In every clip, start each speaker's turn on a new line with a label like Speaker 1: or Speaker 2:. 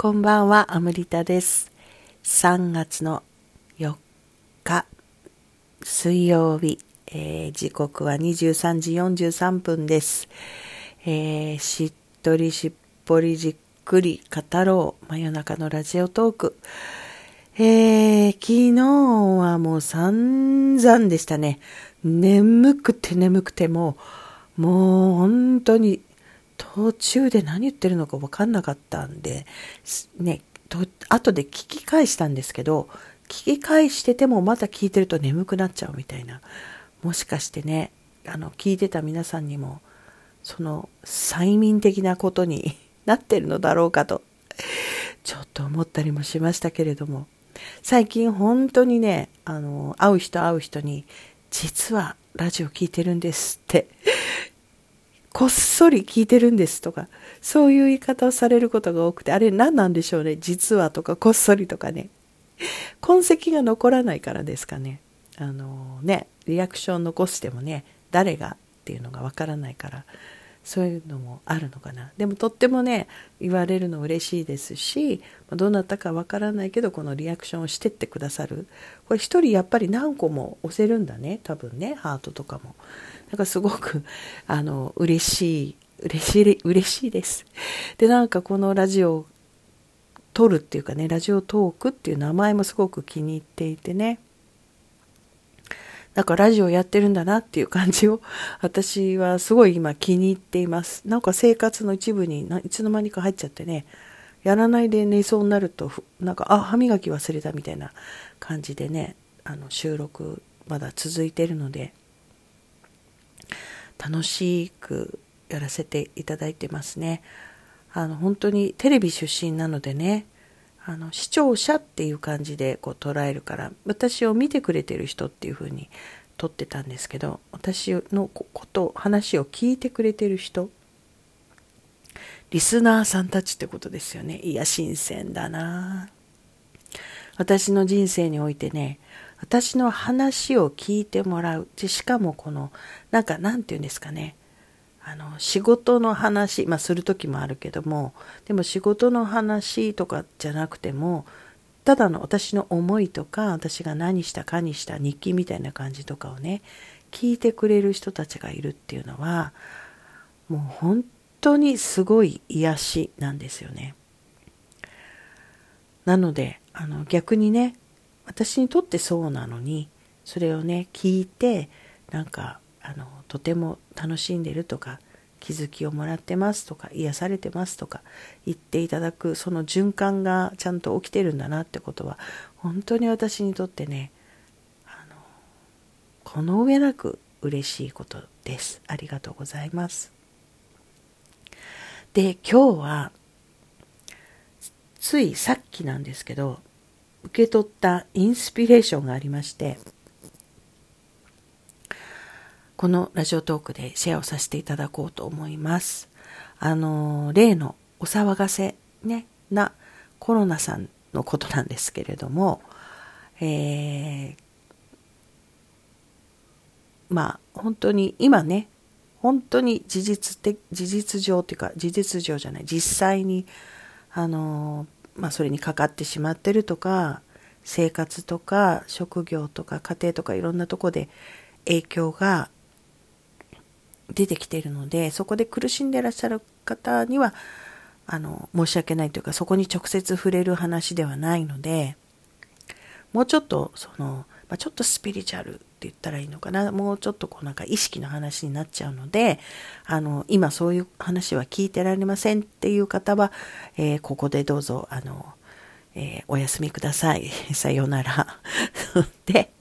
Speaker 1: こんばんは、アムリタです。3月の4日、水曜日、えー時刻は23時43分です。えーしっとりしっぽりじっくり語ろう、真夜中のラジオトーク。えー昨日はもう散々でしたね。眠くて眠くても、もう本当に途中で何言ってるのか分かんなかったんで、ね、と後で聞き返したんですけど、聞き返しててもまた聞いてると眠くなっちゃうみたいな。もしかしてね、あの、聞いてた皆さんにも、その催眠的なことに なってるのだろうかと、ちょっと思ったりもしましたけれども、最近本当にね、あの、会う人会う人に、実はラジオ聞いてるんですって、こっそり聞いてるんですとか、そういう言い方をされることが多くて、あれ何なんでしょうね。実はとか、こっそりとかね。痕跡が残らないからですかね。あのね、リアクション残してもね、誰がっていうのがわからないから、そういうのもあるのかな。でもとってもね、言われるの嬉しいですし、どなたかわからないけど、このリアクションをしてってくださる。これ一人やっぱり何個も押せるんだね。多分ね、ハートとかも。なんかすごく、あの、嬉しい、嬉しい、嬉しいです。で、なんかこのラジオを撮るっていうかね、ラジオトークっていう名前もすごく気に入っていてね。なんかラジオやってるんだなっていう感じを 私はすごい今気に入っています。なんか生活の一部にいつの間にか入っちゃってね、やらないで寝そうになると、なんか、あ、歯磨き忘れたみたいな感じでね、あの収録まだ続いてるので、楽しくやらせていただいてますね。あの本当にテレビ出身なのでね、あの視聴者っていう感じでこう捉えるから、私を見てくれてる人っていう風に撮ってたんですけど、私のこと、話を聞いてくれてる人、リスナーさんたちってことですよね。いや、新鮮だな私の人生においてね、私の話を聞いてもらう。でしかもこの、なんか、なんて言うんですかね。あの、仕事の話、まあ、する時もあるけども、でも仕事の話とかじゃなくても、ただの私の思いとか、私が何したかにした日記みたいな感じとかをね、聞いてくれる人たちがいるっていうのは、もう本当にすごい癒しなんですよね。なので、あの、逆にね、私にとってそうなのに、それをね、聞いて、なんか、あの、とても楽しんでるとか、気づきをもらってますとか、癒されてますとか言っていただく、その循環がちゃんと起きてるんだなってことは、本当に私にとってね、あの、この上なく嬉しいことです。ありがとうございます。で、今日は、ついさっきなんですけど、受け取ったインスピレーションがありまして、このラジオトークでシェアをさせていただこうと思います。あの、例のお騒がせね、なコロナさんのことなんですけれども、えー、まあ本当に今ね、本当に事実的、事実上というか、事実上じゃない、実際に、あの、まあそれにかかってしまってるとか、生活とか職業とか家庭とかいろんなとこで影響が出てきているので、そこで苦しんでいらっしゃる方には、あの、申し訳ないというか、そこに直接触れる話ではないので、もうちょっと、その、まあ、ちょっとスピリチュアル言ったらいいのかな、もうちょっとこうなんか意識の話になっちゃうので、あの、今そういう話は聞いてられませんっていう方は、えーここでどうぞ、あの、えーお休みください。さようなら。で、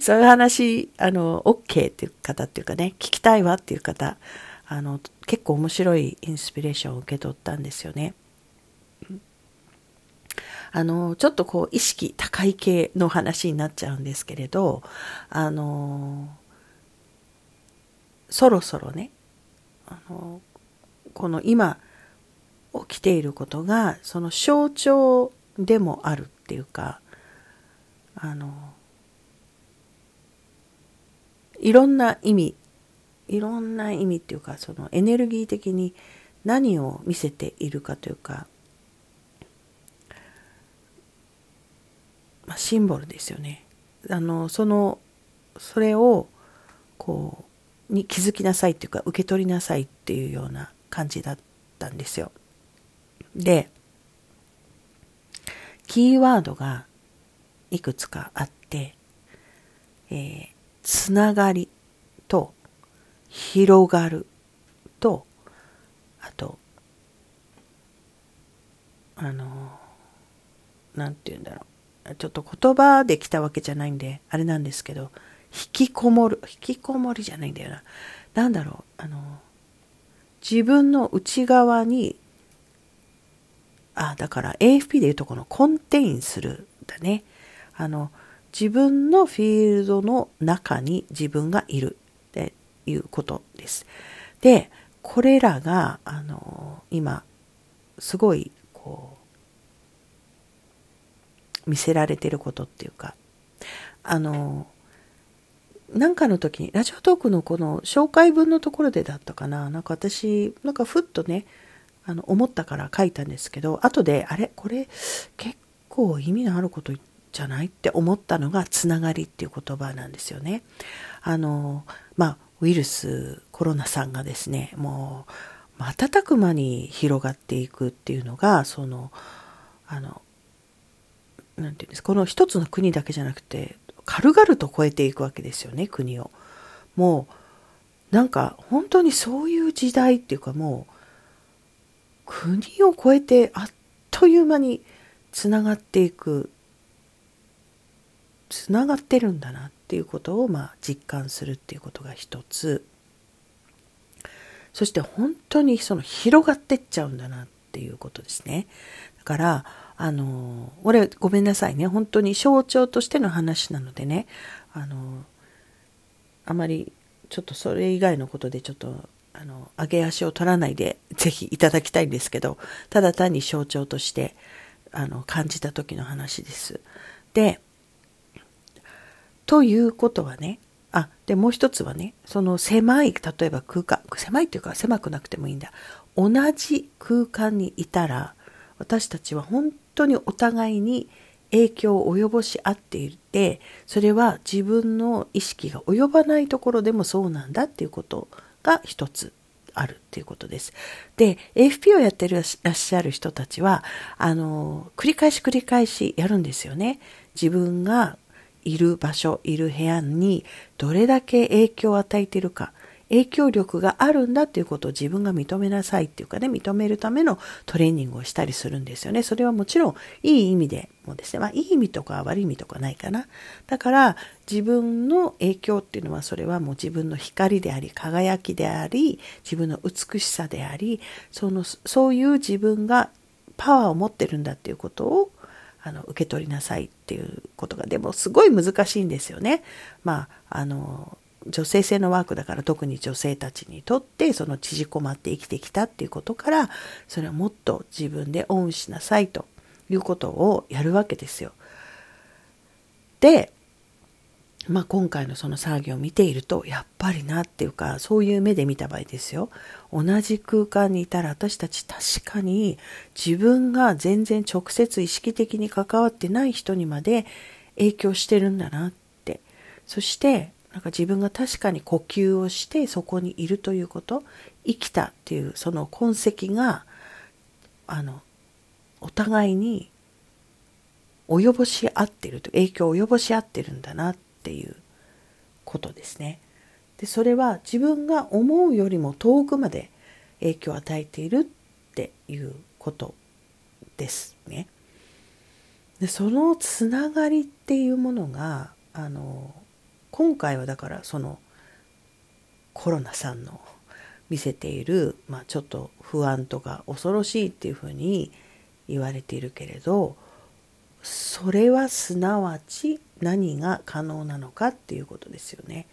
Speaker 1: そういう話、あの、OK っていう方っていうかね、聞きたいわっていう方、あの、結構面白いインスピレーションを受け取ったんですよね。あの、ちょっとこう、意識高い系の話になっちゃうんですけれど、あの、そろそろね、あの、この今起きていることが、その象徴でもあるっていうか、あの、いろんな意味、いろんな意味っていうか、そのエネルギー的に何を見せているかというか、まあ、シンボルですよね。あのそのそれをこうに気づきなさいっていうか受け取りなさいっていうような感じだったんですよ。でキーワードがいくつかあって、えー、つながりと広がるとあとあのなんて言うんだろうちょっと言葉で来たわけじゃないんであれなんですけど引きこもる引きこもりじゃないんだよな。なんだろうあの自分の内側にあだから AFP でいうとこのコンテインするだね。あの自分のフィールドの中に自分がいる。っていうことです。でこれらがあの今すごいこう見せられてることっていうか。あのなんかの時にラジオトークのこの紹介文のところでだったかな。なんか私なんかふっとねあの思ったから書いたんですけど後であれ？これ結構意味のあることじゃないって思ったのがつながりっていう言葉なんですよね。あのまあウイルスコロナさんがですねもう瞬く間に広がっていくっていうのがそのあのなんていうんですこの一つの国だけじゃなくて軽々と超えていくわけですよね国を。もうなんか本当にそういう時代っていうかもう国を超えてあっという間につながっていくつながってるんだなっていうことをまあ実感するっていうことが一つそして本当にその広がってっちゃうんだなっていうことですねだからあの俺ごめんなさいね。本当に象徴としての話なのでね。あのあまりちょっとそれ以外のことでちょっとあの上げ足を取らないでぜひいただきたいんですけどただ単に象徴としてあの感じた時の話です。でということはねあでもう一つはねその狭い例えば空間狭いっていうか狭くなくてもいいんだ。同じ空間にいたら私たちは本当にお互いに影響を及ぼし合っていてそれは自分の意識が及ばないところでもそうなんだっていうことが一つあるっていうことです。で、AFP をやってらっしゃる人たちは、あの、繰り返し繰り返しやるんですよね。自分がいる場所、いる部屋にどれだけ影響を与えているか。影響力があるんだっていうことを自分が認めなさいっていうかね、認めるためのトレーニングをしたりするんですよね。それはもちろんいい意味でもですね、まあいい意味とか悪い意味とかないかな。だから自分の影響っていうのはそれはもう自分の光であり、輝きであり、自分の美しさであり、その、そういう自分がパワーを持ってるんだっていうことをあの受け取りなさいっていうことがでもすごい難しいんですよね。まああの女性性のワークだから特に女性たちにとってその縮こまって生きてきたっていうことからそれはもっと自分でオンしなさいということをやるわけですよ。で、まあ、今回のその騒ぎを見ているとやっぱりなっていうかそういう目で見た場合ですよ同じ空間にいたら私たち確かに自分が全然直接意識的に関わってない人にまで影響してるんだなってそしてなんか自分が確かに呼吸をしてそこにいるということ生きたっていうその痕跡があのお互いに及ぼし合ってると影響を及ぼし合ってるんだなっていうことですね。でそれは自分が思うよりも遠くまで影響を与えているっていうことですね。でそのつながりっていうものがあの今回はだからそのコロナさんの見せている、まあ、ちょっと不安とか恐ろしいっていうふうに言われているけれどそれはすなわち何が可能なのかっていうことですよね。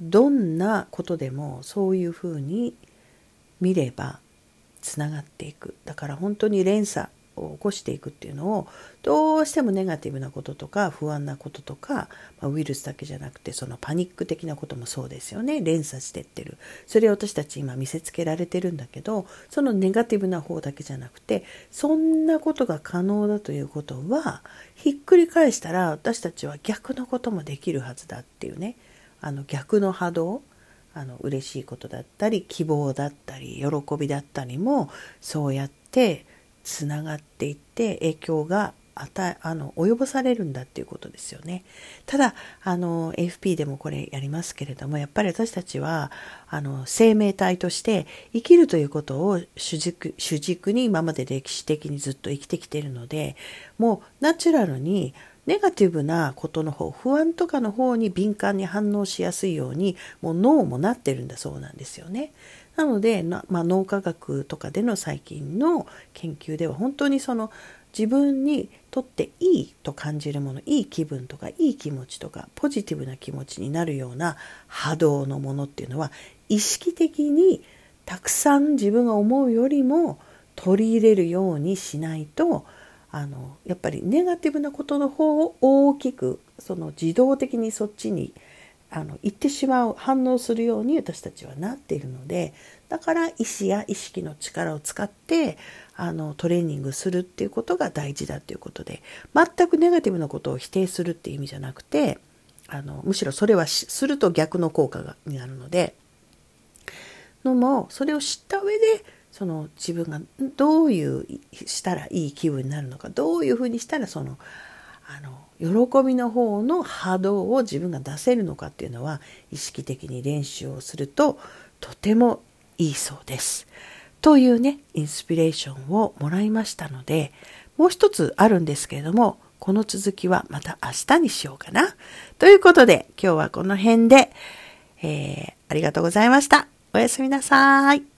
Speaker 1: どんなことでもそういうふうに見ればつながっていくだから本当に連鎖起こしていくっていうのをどうしてもネガティブなこととか不安なこととか、まあ、ウイルスだけじゃなくてそのパニック的なこともそうですよね。連鎖してってる。それを私たち今見せつけられてるんだけどそのネガティブな方だけじゃなくてそんなことが可能だということはひっくり返したら私たちは逆のこともできるはずだっていうね。あの逆の波動あの嬉しいことだったり希望だったり喜びだったりもそうやってつながっていって影響が与あの及ぼされるんだっていうことですよね。ただあの AFP でもこれやりますけれどもやっぱり私たちはあの生命体として生きるということを主軸主軸に今まで歴史的にずっと生きてきているのでもうナチュラルにネガティブなことの方不安とかの方に敏感に反応しやすいようにもう脳もなってるんだそうなんですよね。なので、まあ、脳科学とかでの最近の研究では本当にその自分にとっていいと感じるものいい気分とかいい気持ちとかポジティブな気持ちになるような波動のものっていうのは意識的にたくさん自分が思うよりも取り入れるようにしないとあのやっぱりネガティブなことの方を大きくその自動的にそっちにあの行ってしまう反応するように私たちはなっているのでだから意志や意識の力を使ってあのトレーニングするっていうことが大事だっていうことで全くネガティブなことを否定するっていう意味じゃなくてあのむしろそれはすると逆の効果がになるのでのもそれを知った上でその自分がどういうしたらいい気分になるのかどういうふうにしたらそのあの喜びの方の波動を自分が出せるのかっていうのは意識的に練習をするととてもいいそうです。というねインスピレーションをもらいましたのでもう一つあるんですけれどもこの続きはまた明日にしようかな。ということで今日はこの辺で、えー、ありがとうございました。おやすみなさい。